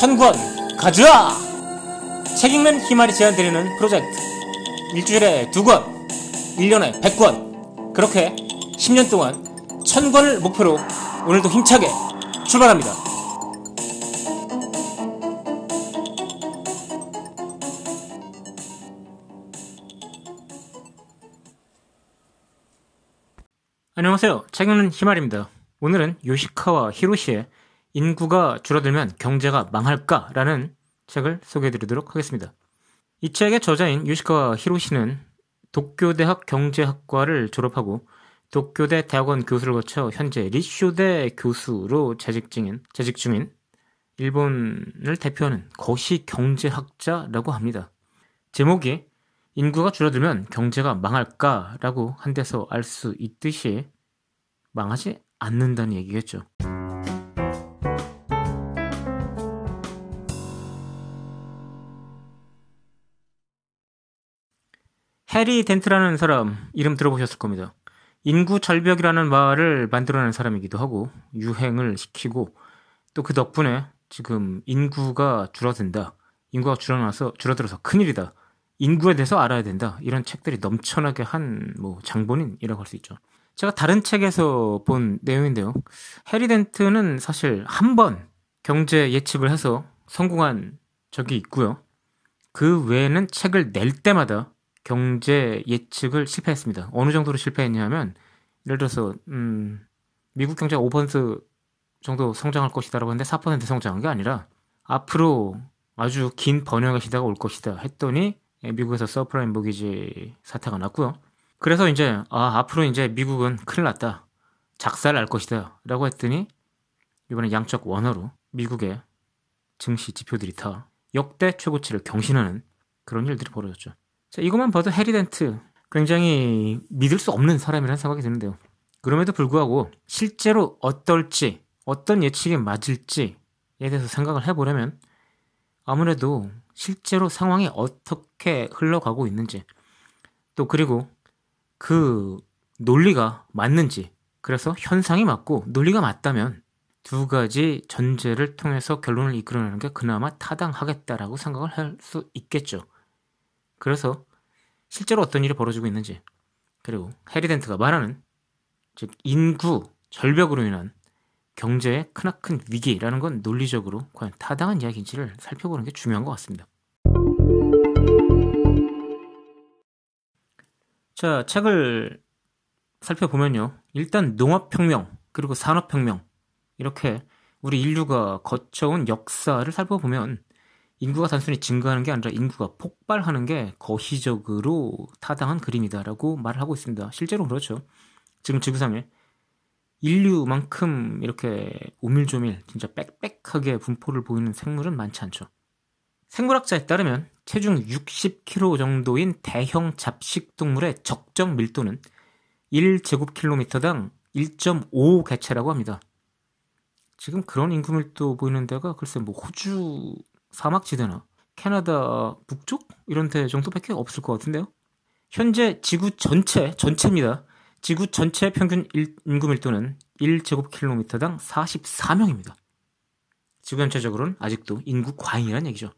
천권 가져와! 책 읽는 희말이 제안드리는 프로젝트. 일주일에 두 권, 1년에 100권. 그렇게 10년 동안 천권을 목표로 오늘도 힘차게 출발합니다. 안녕하세요. 책 읽는 희말입니다. 오늘은 요시카와 히로시의 인구가 줄어들면 경제가 망할까라는 책을 소개해 드리도록 하겠습니다. 이 책의 저자인 유시카와 히로시는 도쿄대학 경제학과를 졸업하고 도쿄대 대학원 교수를 거쳐 현재 리쇼대 교수로 재직 중인, 재직 중인 일본을 대표하는 거시 경제학자라고 합니다. 제목이 인구가 줄어들면 경제가 망할까라고 한 데서 알 수 있듯이 망하지 않는다는 얘기겠죠. 해리 덴트라는 사람 이름 들어보셨을 겁니다. 인구 절벽이라는 말을 만들어낸 사람이기도 하고 유행을 시키고 또 그 덕분에 지금 인구가 줄어든다. 인구가 줄어나서 줄어들어서 큰일이다. 인구에 대해서 알아야 된다. 이런 책들이 넘쳐나게 한 뭐 장본인이라고 할 수 있죠. 제가 다른 책에서 본 내용인데요. 해리 덴트는 사실 한 번 경제 예측을 해서 성공한 적이 있고요. 그 외에는 책을 낼 때마다 경제 예측을 실패했습니다. 어느 정도로 실패했냐면 예를 들어서 음, 미국 경제가 5% 정도 성장할 것이다라고 했는데 4% 성장한 게 아니라 앞으로 아주 긴 번영의 시대가 올 것이다 했더니 미국에서 서브프라임 모기지 사태가 났고요. 그래서 이제 아 앞으로 이제 미국은 큰일 났다. 작살 날 것이다 라고 했더니 이번에 양적 원화로 미국의 증시 지표들이 다 역대 최고치를 경신하는 그런 일들이 벌어졌죠. 자, 이것만 봐도 해리 덴트 굉장히 믿을 수 없는 사람이라는 생각이 드는데요. 그럼에도 불구하고 실제로 어떨지, 어떤 예측이 맞을지에 대해서 생각을 해보려면 아무래도 실제로 상황이 어떻게 흘러가고 있는지 또 그리고 그 논리가 맞는지 그래서 현상이 맞고 논리가 맞다면 두 가지 전제를 통해서 결론을 이끌어내는 게 그나마 타당하겠다라고 생각을 할 수 있겠죠. 그래서 실제로 어떤 일이 벌어지고 있는지 그리고 해리덴트가 말하는 즉 인구 절벽으로 인한 경제의 크나큰 위기라는 건 논리적으로 과연 타당한 이야기인지를 살펴보는 게 중요한 것 같습니다. 자, 책을 살펴보면요. 일단 농업혁명, 그리고 산업혁명, 이렇게 우리 인류가 거쳐온 역사를 살펴보면 인구가 단순히 증가하는 게 아니라 인구가 폭발하는 게 거시적으로 타당한 그림이다라고 말을 하고 있습니다. 실제로 그렇죠. 지금 지구상에 인류만큼 이렇게 오밀조밀 진짜 빽빽하게 분포를 보이는 생물은 많지 않죠. 생물학자에 따르면 체중 60kg 정도인 대형 잡식 동물의 적정 밀도는 1제곱킬로미터당 1.5 개체라고 합니다. 지금 그런 인구 밀도 보이는 데가 글쎄 뭐 호주 사막지대나 캐나다 북쪽 이런 데 정도밖에 없을 것 같은데요. 현재 지구 전체 전체입니다. 지구 전체 평균 인구 밀도는 1제곱킬로미터당 44명입니다. 지구 전체적으로는 아직도 인구 과잉이라는 얘기죠.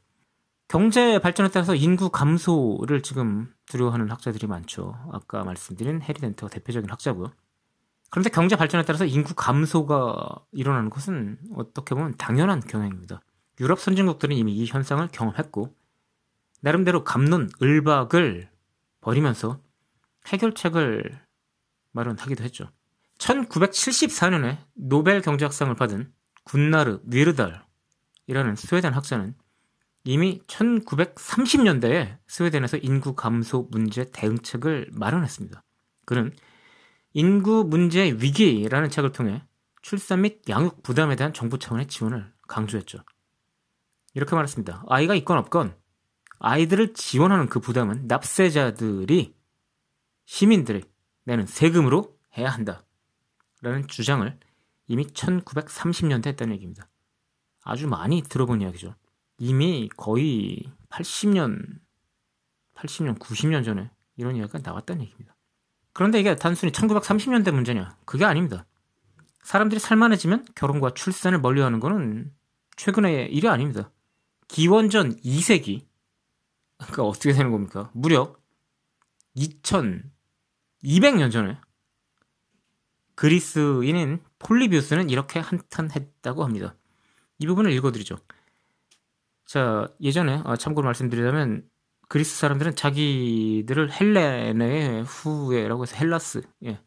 경제 발전에 따라서 인구 감소를 지금 두려워하는 학자들이 많죠. 아까 말씀드린 해리 덴트가 대표적인 학자고요. 그런데 경제 발전에 따라서 인구 감소가 일어나는 것은 어떻게 보면 당연한 경향입니다. 유럽 선진국들은 이미 이 현상을 경험했고 나름대로 감론 을박을 벌이면서 해결책을 마련하기도 했죠. 1974년에 노벨 경제학상을 받은 군나르 위르달이라는 스웨덴 학자는 이미 1930년대에 스웨덴에서 인구 감소 문제 대응책을 마련했습니다. 그는 인구 문제 위기라는 책을 통해 출산 및 양육 부담에 대한 정부 차원의 지원을 강조했죠. 이렇게 말했습니다. 아이가 있건 없건 아이들을 지원하는 그 부담은 납세자들이 시민들이 내는 세금으로 해야 한다. 라는 주장을 이미 1930년대 했다는 얘기입니다. 아주 많이 들어본 이야기죠. 이미 거의 80년, 80년, 90년 전에 이런 이야기가 나왔다는 얘기입니다. 그런데 이게 단순히 1930년대 문제냐? 그게 아닙니다. 사람들이 살만해지면 결혼과 출산을 멀리하는 것은 최근의 일이 아닙니다. 기원전 2세기 그러니까 어떻게 되는 겁니까? 무려 2200년 전에 그리스인인 폴리비우스는 이렇게 한탄했다고 합니다. 이 부분을 읽어드리죠. 자, 예전에 아, 참고로 말씀드리자면 그리스 사람들은 자기들을 헬레네의 후예라고 해서 헬라스, 예.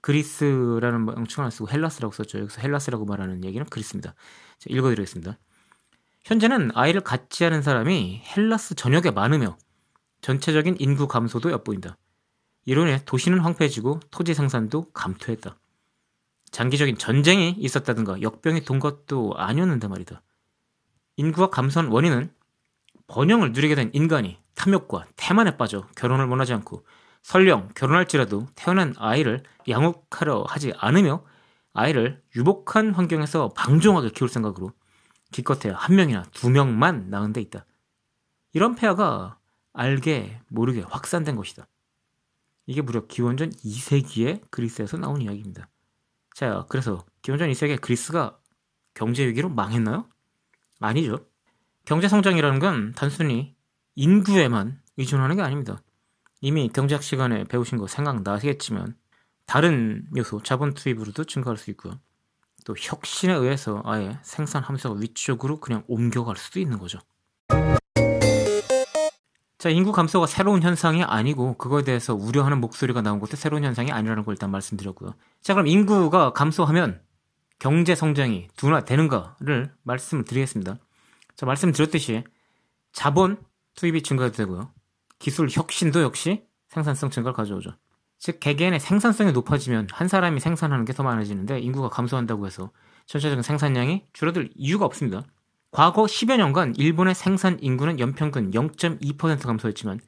그리스라는 명칭을 안 쓰고 헬라스라고 썼죠. 여기서 헬라스라고 말하는 얘기는 그리스입니다. 자, 읽어드리겠습니다. 현재는 아이를 갖지 않은 사람이 헬라스 전역에 많으며 전체적인 인구 감소도 엿보인다. 이로 인해 도시는 황폐해지고 토지 생산도 감퇴했다. 장기적인 전쟁이 있었다든가 역병이 돈 것도 아니었는데 말이다. 인구가 감소한 원인은 번영을 누리게 된 인간이 탐욕과 태만에 빠져 결혼을 원하지 않고 설령 결혼할지라도 태어난 아이를 양육하려 하지 않으며 아이를 유복한 환경에서 방종하게 키울 생각으로 기껏해야 한 명이나 두 명만 낳은 데 있다. 이런 폐하가 알게 모르게 확산된 것이다. 이게 무려 기원전 2세기에 그리스에서 나온 이야기입니다. 자, 그래서 기원전 2세기에 그리스가 경제 위기로 망했나요? 아니죠. 경제 성장이라는 건 단순히 인구에만 의존하는 게 아닙니다. 이미 경제학 시간에 배우신 거 생각나시겠지만 다른 요소, 자본 투입으로도 증가할 수 있고요. 또 혁신에 의해서 아예 생산 함수가 위쪽으로 그냥 옮겨갈 수도 있는 거죠. 자, 인구 감소가 새로운 현상이 아니고 그거에 대해서 우려하는 목소리가 나온 것도 새로운 현상이 아니라는 걸 일단 말씀드렸고요. 자, 그럼 인구가 감소하면 경제 성장이 둔화되는가를 말씀을 드리겠습니다. 자, 말씀드렸듯이 자본 투입이 증가되고요. 기술 혁신도 역시 생산성 증가를 가져오죠. 즉 개개인의 생산성이 높아지면 한 사람이 생산하는 게 더 많아지는데 인구가 감소한다고 해서 전체적인 생산량이 줄어들 이유가 없습니다. 과거 10여 년간 일본의 생산 인구는 연평균 0.2% 감소했지만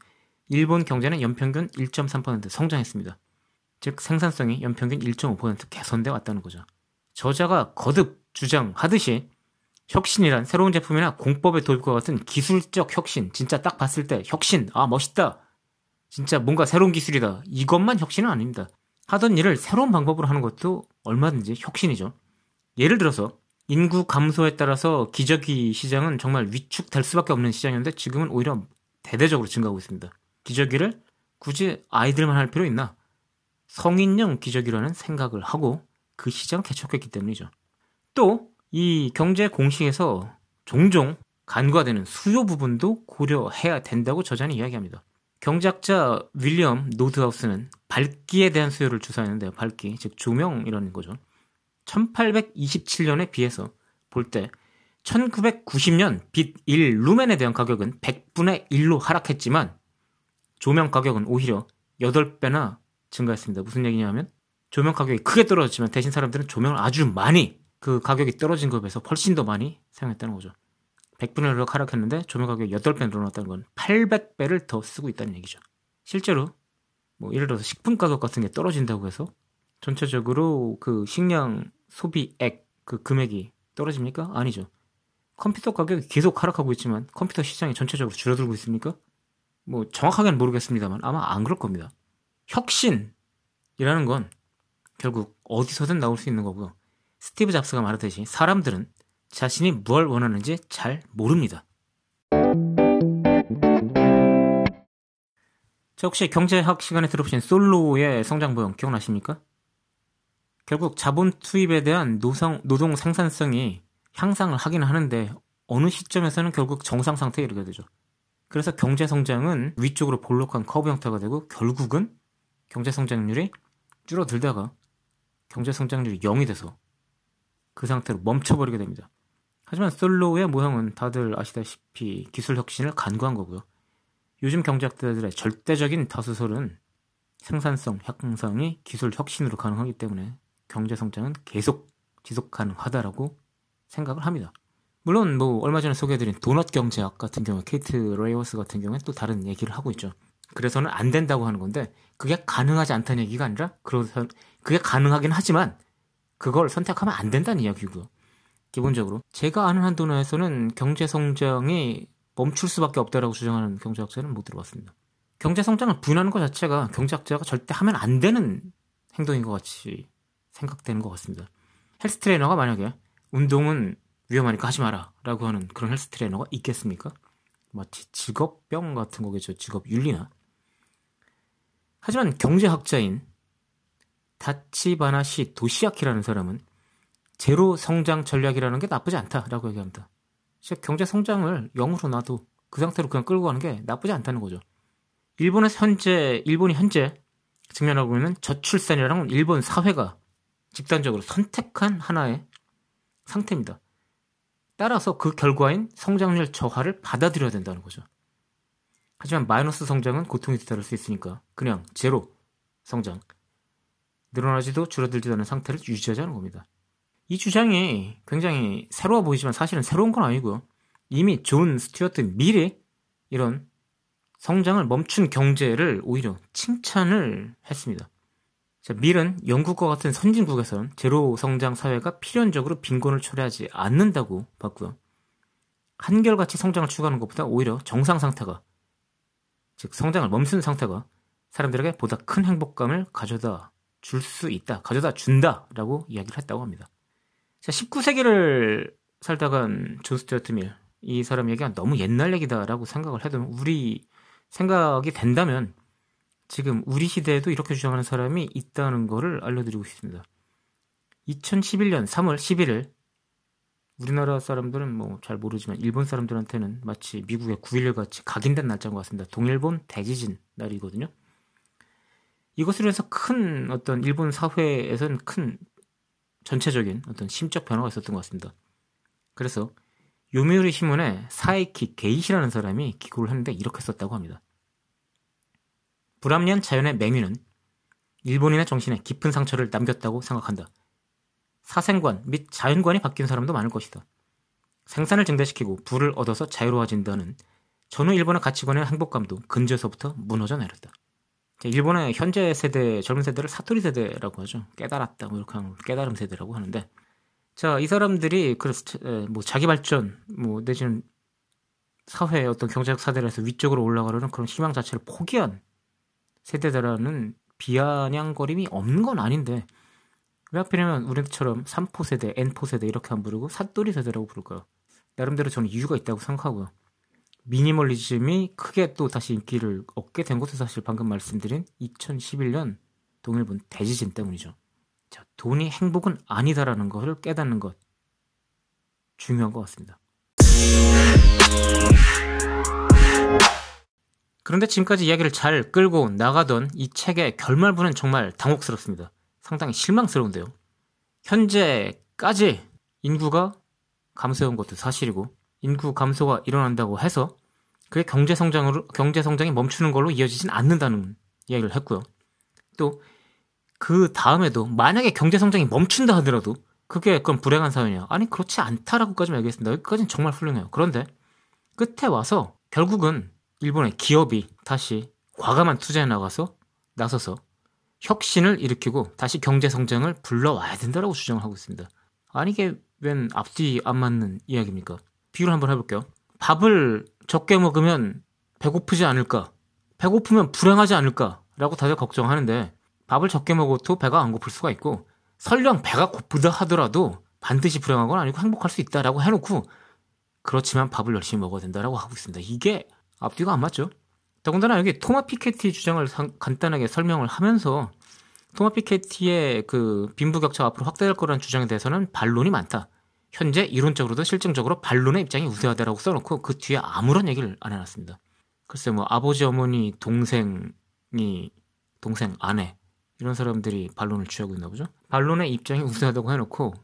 일본 경제는 연평균 1.3% 성장했습니다. 즉 생산성이 연평균 1.5% 개선돼 왔다는 거죠. 저자가 거듭 주장하듯이 혁신이란 새로운 제품이나 공법의 도입과 같은 기술적 혁신, 진짜 딱 봤을 때 혁신, 아 멋있다. 진짜 뭔가 새로운 기술이다. 이것만 혁신은 아닙니다. 하던 일을 새로운 방법으로 하는 것도 얼마든지 혁신이죠. 예를 들어서 인구 감소에 따라서 기저귀 시장은 정말 위축될 수밖에 없는 시장이었는데 지금은 오히려 대대적으로 증가하고 있습니다. 기저귀를 굳이 아이들만 할 필요 있나? 성인용 기저귀라는 생각을 하고 그 시장을 개척했기 때문이죠. 또 이 경제 공식에서 종종 간과되는 수요 부분도 고려해야 된다고 저자는 이야기합니다. 경제학자 윌리엄 노드하우스는 밝기에 대한 수요를 주사했는데요. 밝기, 즉 조명이라는 거죠. 1827년에 비해서 볼 때 1990년 빛 1 루멘에 대한 가격은 100분의 1로 하락했지만 조명 가격은 오히려 8배나 증가했습니다. 무슨 얘기냐면 조명 가격이 크게 떨어졌지만 대신 사람들은 조명을 아주 많이 그 가격이 떨어진 것에 비해서 훨씬 더 많이 사용했다는 거죠. 100분의 1로 하락했는데 조명 가격이 8배 늘어났다는 건 800배를 더 쓰고 있다는 얘기죠. 실제로 뭐 예를 들어서 식품 가격 같은 게 떨어진다고 해서 전체적으로 그 식량 소비액 그 금액이 떨어집니까? 아니죠. 컴퓨터 가격이 계속 하락하고 있지만 컴퓨터 시장이 전체적으로 줄어들고 있습니까? 뭐 정확하게는 모르겠습니다만 아마 안 그럴 겁니다. 혁신이라는 건 결국 어디서든 나올 수 있는 거고요. 스티브 잡스가 말하듯이 사람들은 자신이 뭘 원하는지 잘 모릅니다. 자, 혹시 경제학 시간에 들어보신 솔로의 성장보형 기억나십니까? 결국 자본 투입에 대한 노성, 노동 생산성이 향상을 하긴 하는데 어느 시점에서는 결국 정상 상태에 이르게 되죠. 그래서 경제 성장은 위쪽으로 볼록한 커브 형태가 되고 결국은 경제 성장률이 줄어들다가 경제 성장률이 0이 돼서 그 상태로 멈춰버리게 됩니다. 하지만 솔로의 모형은 다들 아시다시피 기술 혁신을 간구한 거고요. 요즘 경제학자들의 절대적인 다수설은 생산성 향상이 기술 혁신으로 가능하기 때문에 경제 성장은 계속 지속 가능하다라고 생각을 합니다. 물론 뭐 얼마 전에 소개해드린 도넛 경제학 같은 경우 케이트 레이워스 같은 경우에 또 다른 얘기를 하고 있죠. 그래서는 안 된다고 하는 건데 그게 가능하지 않다는 얘기가 아니라 그래서 그게 가능하긴 하지만 그걸 선택하면 안 된다는 이야기고요. 기본적으로 제가 아는 한도에서는 경제 성장이 멈출 수밖에 없다라고 주장하는 경제학자는 못 들어봤습니다. 경제 성장을 부인하는 것 자체가 경제학자가 절대 하면 안 되는 행동인 것 같이 생각되는 것 같습니다. 헬스 트레이너가 만약에 운동은 위험하니까 하지 마라 라고 하는 그런 헬스 트레이너가 있겠습니까? 마치 직업병 같은 거겠죠. 직업 윤리나. 하지만 경제학자인 다치바나시 도시아키라는 사람은 제로 성장 전략이라는 게 나쁘지 않다라고 얘기합니다. 즉 경제 성장을 0으로 놔도 그 상태로 그냥 끌고 가는 게 나쁘지 않다는 거죠. 일본에서 현재 일본이 현재 직면하고 있는 저출산이라는 일본 사회가 집단적으로 선택한 하나의 상태입니다. 따라서 그 결과인 성장률 저하를 받아들여야 된다는 거죠. 하지만 마이너스 성장은 고통이 뒤따를 수 있으니까 그냥 제로 성장 늘어나지도 줄어들지도 않은 상태를 유지하자는 겁니다. 이 주장이 굉장히 새로워 보이지만 사실은 새로운 건 아니고요. 이미 존 스튜어트 밀이 이런 성장을 멈춘 경제를 오히려 칭찬을 했습니다. 자, 밀은 영국과 같은 선진국에선 제로 성장 사회가 필연적으로 빈곤을 초래하지 않는다고 봤고요. 한결같이 성장을 추구하는 것보다 오히려 정상 상태가 즉 성장을 멈춘 상태가 사람들에게 보다 큰 행복감을 가져다 줄 수 있다, 가져다 준다라고 이야기를 했다고 합니다. 자, 19세기를 살다간 존 스튜어트 밀, 이 사람 얘기가 너무 옛날 얘기다라고 생각을 해도 우리 생각이 된다면 지금 우리 시대에도 이렇게 주장하는 사람이 있다는 것을 알려드리고 싶습니다. 2011년 3월 11일 우리나라 사람들은 뭐 잘 모르지만 일본 사람들한테는 마치 미국의 9.11 같이 각인된 날짜인 것 같습니다. 동일본 대지진 날이거든요. 이것으로 해서 큰 어떤 일본 사회에서는 큰 전체적인 어떤 심적 변화가 있었던 것 같습니다. 그래서 요미우리 신문에 사이키 게이시라는 사람이 기고를 했는데 이렇게 썼다고 합니다. 불합리한 자연의 맹위는 일본인의 정신에 깊은 상처를 남겼다고 생각한다. 사생관 및 자연관이 바뀐 사람도 많을 것이다. 생산을 증대시키고 부를 얻어서 자유로워진다는 전후 일본의 가치관의 행복감도 근저에서부터 무너져 내렸다. 일본의 현재 세대, 젊은 세대를 사토리 세대라고 하죠. 깨달았다, 뭐 이렇게 하면 깨달음 세대라고 하는데, 자, 이 사람들이 그래서 뭐 자기 발전, 뭐 내지는 사회의 어떤 경제적 사대에서 위쪽으로 올라가려는 그런 희망 자체를 포기한 세대다라는 비아냥거림이 없는 건 아닌데 왜 하필이면 우리처럼 3포 세대, N포 세대 이렇게 안 부르고 사또리 세대라고 부를까요? 나름대로 저는 이유가 있다고 생각하고요. 미니멀리즘이 크게 또 다시 인기를 얻게 된 것도 사실 방금 말씀드린 2011년 동일본 대지진 때문이죠. 자, 돈이 행복은 아니다라는 것을 깨닫는 것 중요한 것 같습니다. 그런데 지금까지 이야기를 잘 끌고 나가던 이 책의 결말부는 정말 당혹스럽습니다. 상당히 실망스러운데요. 현재까지 인구가 감소해온 것도 사실이고 인구 감소가 일어난다고 해서 그게 경제 성장으로 경제 성장이 멈추는 걸로 이어지진 않는다는 이야기를 했고요. 또 그 다음에도 만약에 경제 성장이 멈춘다 하더라도 그게 그건 불행한 사회냐? 아니 그렇지 않다라고까지 얘기했습니다. 여기까지는 정말 훌륭해요. 그런데 끝에 와서 결국은 일본의 기업이 다시 과감한 투자에 나가서 나서서 혁신을 일으키고 다시 경제 성장을 불러와야 된다라고 주장을 하고 있습니다. 아니 이게 웬 앞뒤 안 맞는 이야기입니까? 비유를 한번 해볼게요. 밥을 적게 먹으면 배고프지 않을까? 배고프면 불행하지 않을까?라고 다들 걱정하는데 밥을 적게 먹어도 배가 안 고플 수가 있고 설령 배가 고프다 하더라도 반드시 불행한 건 아니고 행복할 수 있다라고 해놓고 그렇지만 밥을 열심히 먹어야 된다라고 하고 있습니다. 이게 앞뒤가 안 맞죠. 더군다나 여기 토마 피케티 주장을 간단하게 설명을 하면서 토마 피케티의 그 빈부격차 앞으로 확대될 거라는 주장에 대해서는 반론이 많다. 현재 이론적으로도 실증적으로 반론의 입장이 우세하다라고 써놓고 그 뒤에 아무런 얘기를 안 해놨습니다. 글쎄 뭐 아버지 어머니 동생이 동생 아내 이런 사람들이 반론을 취하고 있나 보죠. 반론의 입장이 우세하다고 해놓고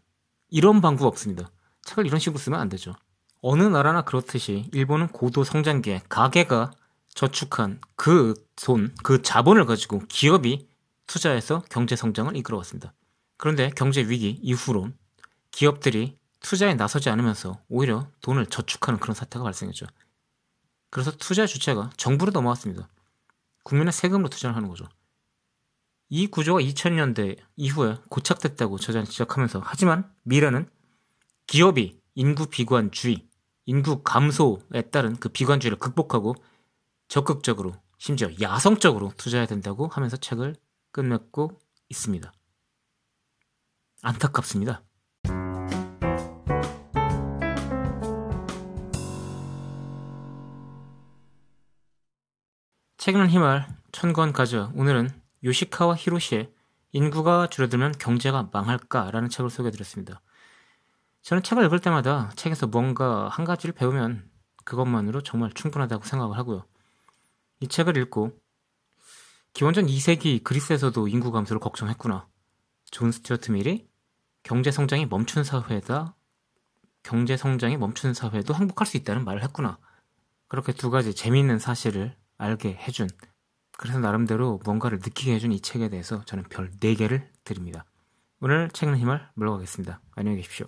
이런 방법 없습니다. 책을 이런 식으로 쓰면 안 되죠. 어느 나라나 그렇듯이 일본은 고도 성장기에 가계가 저축한 그 돈, 그 자본을 가지고 기업이 투자해서 경제 성장을 이끌어왔습니다. 그런데 경제 위기 이후로 기업들이 투자에 나서지 않으면서 오히려 돈을 저축하는 그런 사태가 발생했죠. 그래서 투자 주체가 정부로 넘어왔습니다. 국민의 세금으로 투자를 하는 거죠. 이 구조가 2000년대 이후에 고착됐다고 저자는 지적하면서 하지만 미래는 기업이 인구 비관주의, 인구 감소에 따른 그 비관주의를 극복하고 적극적으로 심지어 야성적으로 투자해야 된다고 하면서 책을 끝맺고 있습니다. 안타깝습니다. 책 읽는 힘을 천권 가져 오늘은 요시카와 히로시의 인구가 줄어들면 경제가 망할까라는 책을 소개해드렸습니다. 저는 책을 읽을 때마다 책에서 뭔가 한 가지를 배우면 그것만으로 정말 충분하다고 생각을 하고요. 이 책을 읽고 기원전 2세기 그리스에서도 인구 감소를 걱정했구나. 존 스튜어트 밀이 경제 성장이 멈춘 사회다. 경제 성장이 멈춘 사회도 행복할 수 있다는 말을 했구나. 그렇게 두 가지 재미있는 사실을 알게 해준 그래서 나름대로 뭔가를 느끼게 해준 이 책에 대해서 저는 별 4개를 드립니다. 오늘 책은 힘을 물러가겠습니다. 안녕히 계십시오.